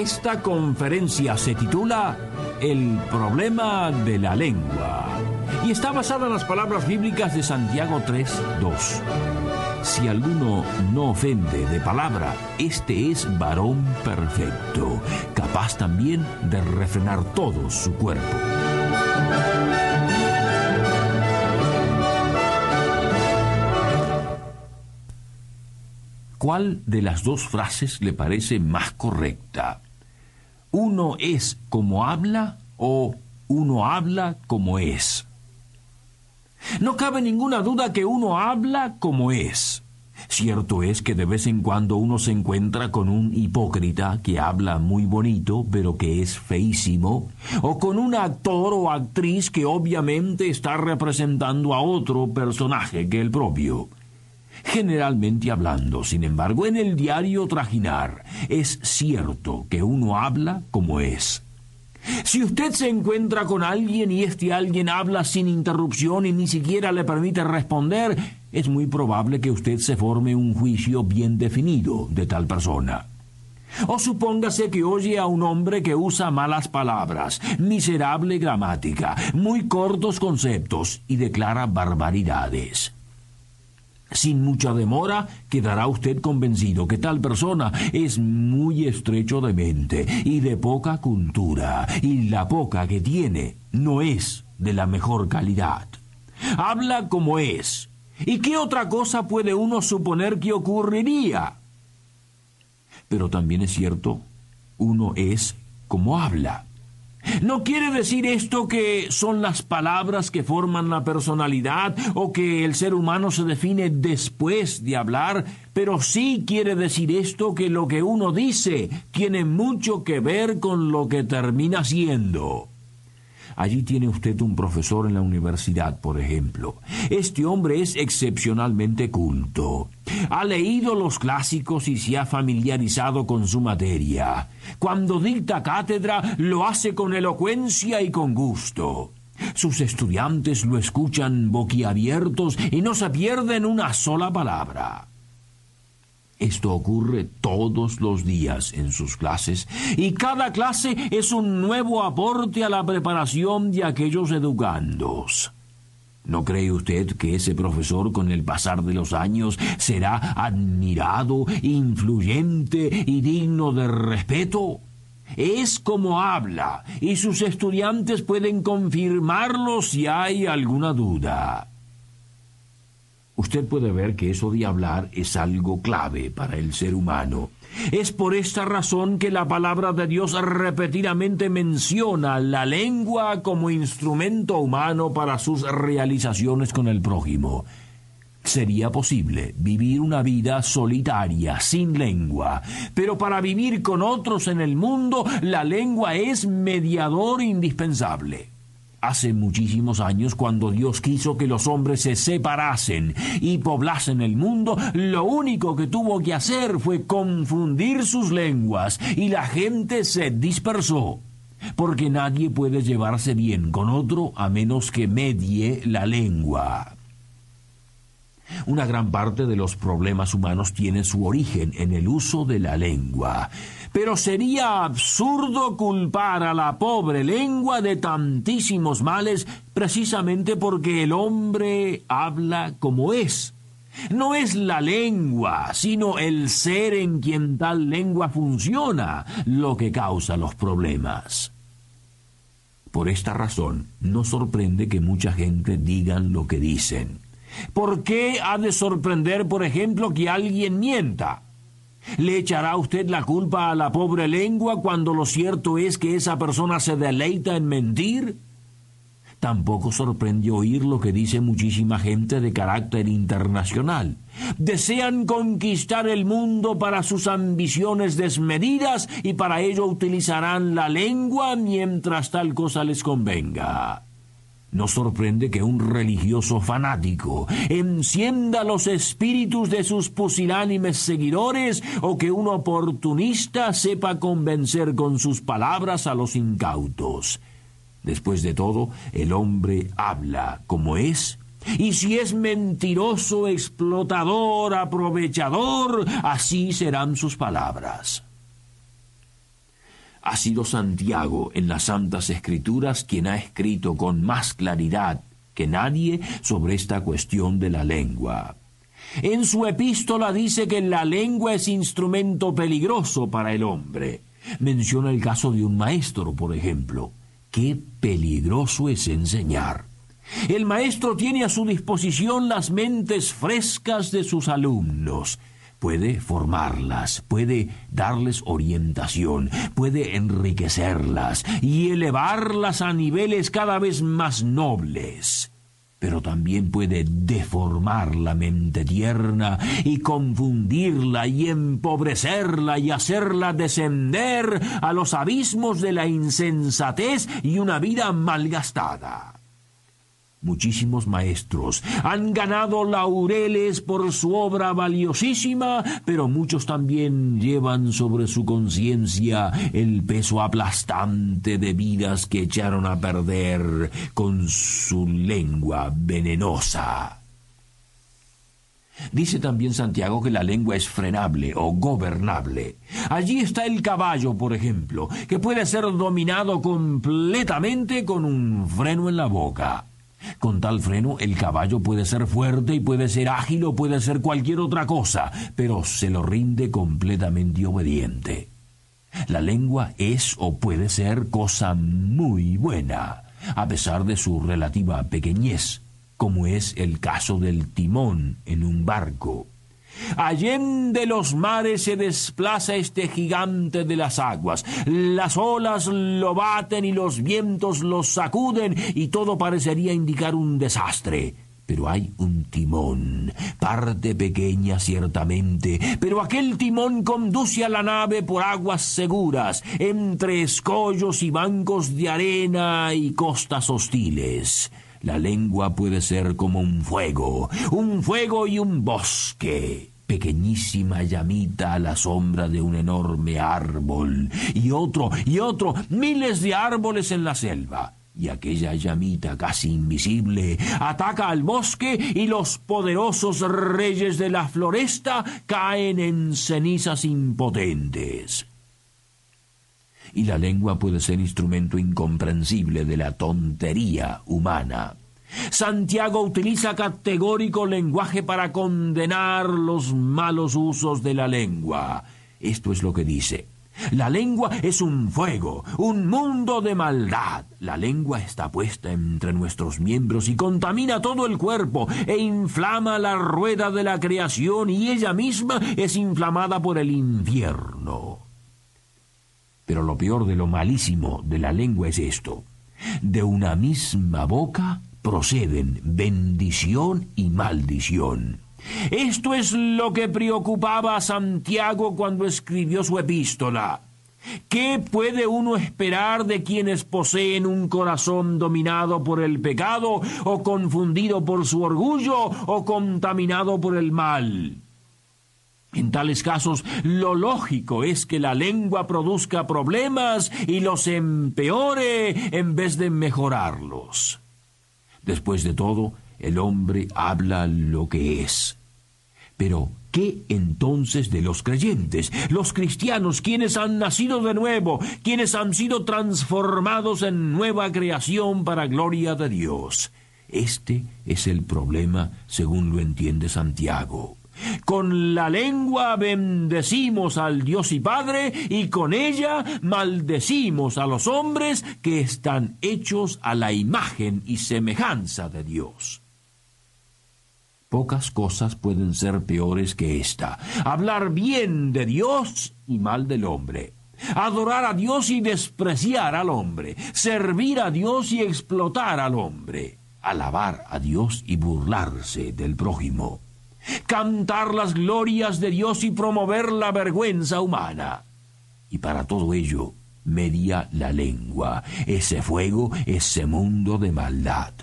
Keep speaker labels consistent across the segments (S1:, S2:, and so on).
S1: Esta conferencia se titula El problema de la lengua y está basada en las palabras bíblicas de Santiago 3.2. Si alguno no ofende de palabra, este es varón perfecto, capaz también de refrenar todo su cuerpo. ¿Cuál de las dos frases le parece más correcta? ¿Uno es como habla o uno habla como es? No cabe ninguna duda que uno habla como es. Cierto es que de vez en cuando uno se encuentra con un hipócrita que habla muy bonito, pero que es feísimo, o con un actor o actriz que obviamente está representando a otro personaje que el propio. Generalmente hablando, sin embargo, en el diario trajinar, es cierto que uno habla como es. Si usted se encuentra con alguien y este alguien habla sin interrupción y ni siquiera le permite responder, es muy probable que usted se forme un juicio bien definido de tal persona. O supóngase que oye a un hombre que usa malas palabras, miserable gramática, muy cortos conceptos y declara barbaridades. Sin mucha demora quedará usted convencido que tal persona es muy estrecho de mente y de poca cultura, y la poca que tiene no es de la mejor calidad. Habla como es. ¿Y qué otra cosa puede uno suponer que ocurriría? Pero también es cierto, uno es como habla. No quiere decir esto que son las palabras que forman la personalidad o que el ser humano se define después de hablar, pero sí quiere decir esto que lo que uno dice tiene mucho que ver con lo que termina siendo. Allí tiene usted un profesor en la universidad, por ejemplo. Este hombre es excepcionalmente culto. Ha leído los clásicos y se ha familiarizado con su materia. Cuando dicta cátedra, lo hace con elocuencia y con gusto. Sus estudiantes lo escuchan boquiabiertos y no se pierden una sola palabra. Esto ocurre todos los días en sus clases y cada clase es un nuevo aporte a la preparación de aquellos educandos. ¿No cree usted que ese profesor con el pasar de los años será admirado, influyente y digno de respeto? Es como habla, y sus estudiantes pueden confirmarlo si hay alguna duda usted puede ver que eso de hablar es algo clave para el ser humano. Es por esta razón que la palabra de Dios repetidamente menciona la lengua como instrumento humano para sus realizaciones con el prójimo. Sería posible vivir una vida solitaria, sin lengua, pero para vivir con otros en el mundo, la lengua es mediador indispensable. Hace muchísimos años, cuando Dios quiso que los hombres se separasen y poblasen el mundo, lo único que tuvo que hacer fue confundir sus lenguas y la gente se dispersó. Porque nadie puede llevarse bien con otro a menos que medie la lengua. Una gran parte de los problemas humanos tiene su origen en el uso de la lengua. Pero sería absurdo culpar a la pobre lengua de tantísimos males precisamente porque el hombre habla como es. No es la lengua, sino el ser en quien tal lengua funciona lo que causa los problemas. Por esta razón, no sorprende que mucha gente digan lo que dicen. ¿Por qué ha de sorprender, por ejemplo, que alguien mienta? ¿Le echará usted la culpa a la pobre lengua cuando lo cierto es que esa persona se deleita en mentir? Tampoco sorprende oír lo que dice muchísima gente de carácter internacional. Desean conquistar el mundo para sus ambiciones desmedidas y para ello utilizarán la lengua mientras tal cosa les convenga. No sorprende que un religioso fanático encienda los espíritus de sus pusilánimes seguidores o que un oportunista sepa convencer con sus palabras a los incautos. Después de todo, el hombre habla como es, y si es mentiroso, explotador, aprovechador, así serán sus palabras. Ha sido Santiago en las Santas Escrituras quien ha escrito con más claridad que nadie sobre esta cuestión de la lengua. En su epístola dice que la lengua es instrumento peligroso para el hombre. Menciona el caso de un maestro, por ejemplo. Qué peligroso es enseñar. El maestro tiene a su disposición las mentes frescas de sus alumnos. Puede formarlas, puede darles orientación, puede enriquecerlas y elevarlas a niveles cada vez más nobles pero también puede deformar la mente tierna y confundirla y empobrecerla y hacerla descender a los abismos de la insensatez y una vida malgastada. Muchísimos maestros han ganado laureles por su obra valiosísima, pero muchos también llevan sobre su conciencia el peso aplastante de vidas que echaron a perder con su lengua venenosa. Dice también Santiago que la lengua es frenable o gobernable. Allí está el caballo, por ejemplo, que puede ser dominado completamente con un freno en la boca. Con tal freno el caballo puede ser fuerte y puede ser ágil o puede ser cualquier otra cosa, pero se lo rinde completamente obediente. La lengua es o puede ser cosa muy buena, a pesar de su relativa pequeñez, como es el caso del timón en un barco. Allende los mares se desplaza este gigante de las aguas. Las olas lo baten y los vientos lo sacuden y todo parecería indicar un desastre. Pero hay un timón, parte pequeña ciertamente, pero aquel timón conduce a la nave por aguas seguras, entre escollos y bancos de arena y costas hostiles. La lengua puede ser como un fuego, un fuego y un bosque pequeñísima llamita a la sombra de un enorme árbol, y otro, y otro, miles de árboles en la selva. Y aquella llamita casi invisible ataca al bosque y los poderosos reyes de la floresta caen en cenizas impotentes. Y la lengua puede ser instrumento incomprensible de la tontería humana. Santiago utiliza categórico lenguaje para condenar los malos usos de la lengua. Esto es lo que dice. La lengua es un fuego, un mundo de maldad. La lengua está puesta entre nuestros miembros y contamina todo el cuerpo e inflama la rueda de la creación y ella misma es inflamada por el infierno. Pero lo peor de lo malísimo de la lengua es esto. De una misma boca proceden bendición y maldición. Esto es lo que preocupaba a Santiago cuando escribió su epístola. ¿Qué puede uno esperar de quienes poseen un corazón dominado por el pecado, o confundido por su orgullo, o contaminado por el mal? En tales casos, lo lógico es que la lengua produzca problemas y los empeore en vez de mejorarlos. Después de todo, el hombre habla lo que es. Pero, ¿qué entonces de los creyentes, los cristianos, quienes han nacido de nuevo, quienes han sido transformados en nueva creación para gloria de Dios? Este es el problema según lo entiende Santiago. Con la lengua bendecimos al Dios y Padre y con ella maldecimos a los hombres que están hechos a la imagen y semejanza de Dios. Pocas cosas pueden ser peores que esta. Hablar bien de Dios y mal del hombre. adorar a Dios y despreciar al hombre, servir a Dios y explotar al hombre, alabar a Dios y burlarse del prójimo, cantar las glorias de Dios y promover la vergüenza humana. Y para todo ello, media la lengua, ese fuego, ese mundo de maldad.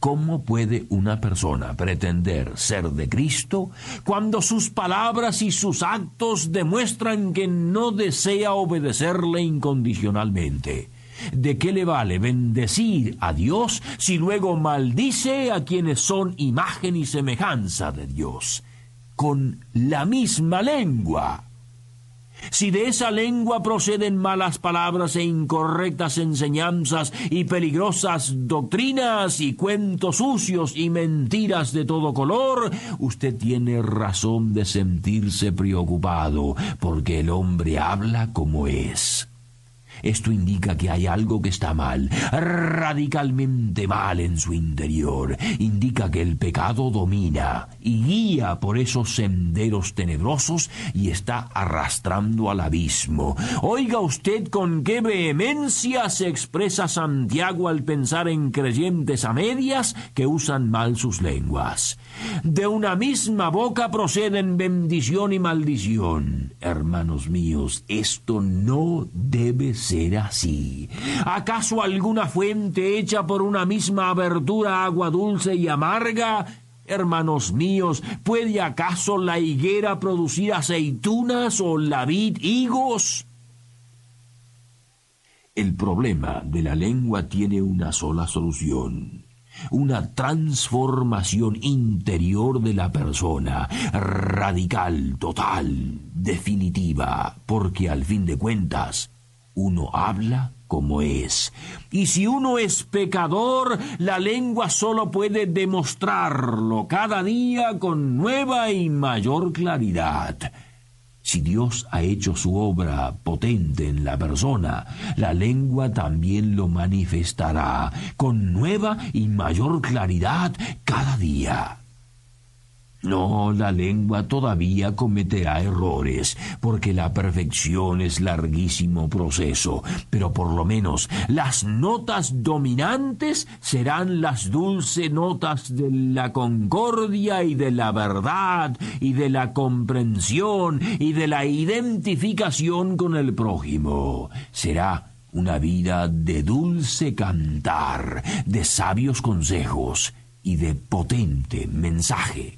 S1: ¿Cómo puede una persona pretender ser de Cristo cuando sus palabras y sus actos demuestran que no desea obedecerle incondicionalmente? ¿De qué le vale bendecir a Dios si luego maldice a quienes son imagen y semejanza de Dios? Con la misma lengua. Si de esa lengua proceden malas palabras e incorrectas enseñanzas y peligrosas doctrinas y cuentos sucios y mentiras de todo color, usted tiene razón de sentirse preocupado, porque el hombre habla como es. Esto indica que hay algo que está mal, radicalmente mal en su interior. Indica que el pecado domina y guía por esos senderos tenebrosos y está arrastrando al abismo. Oiga usted con qué vehemencia se expresa Santiago al pensar en creyentes a medias que usan mal sus lenguas. De una misma boca proceden bendición y maldición. Hermanos míos, esto no debe ser así. ¿Acaso alguna fuente hecha por una misma abertura agua dulce y amarga? Hermanos míos, ¿puede acaso la higuera producir aceitunas o la vid higos? El problema de la lengua tiene una sola solución una transformación interior de la persona, radical, total, definitiva, porque al fin de cuentas uno habla como es. Y si uno es pecador, la lengua solo puede demostrarlo cada día con nueva y mayor claridad. Si Dios ha hecho su obra potente en la persona, la lengua también lo manifestará con nueva y mayor claridad cada día. No, la lengua todavía cometerá errores, porque la perfección es larguísimo proceso, pero por lo menos las notas dominantes serán las dulces notas de la concordia y de la verdad y de la comprensión y de la identificación con el prójimo. Será una vida de dulce cantar, de sabios consejos y de potente mensaje.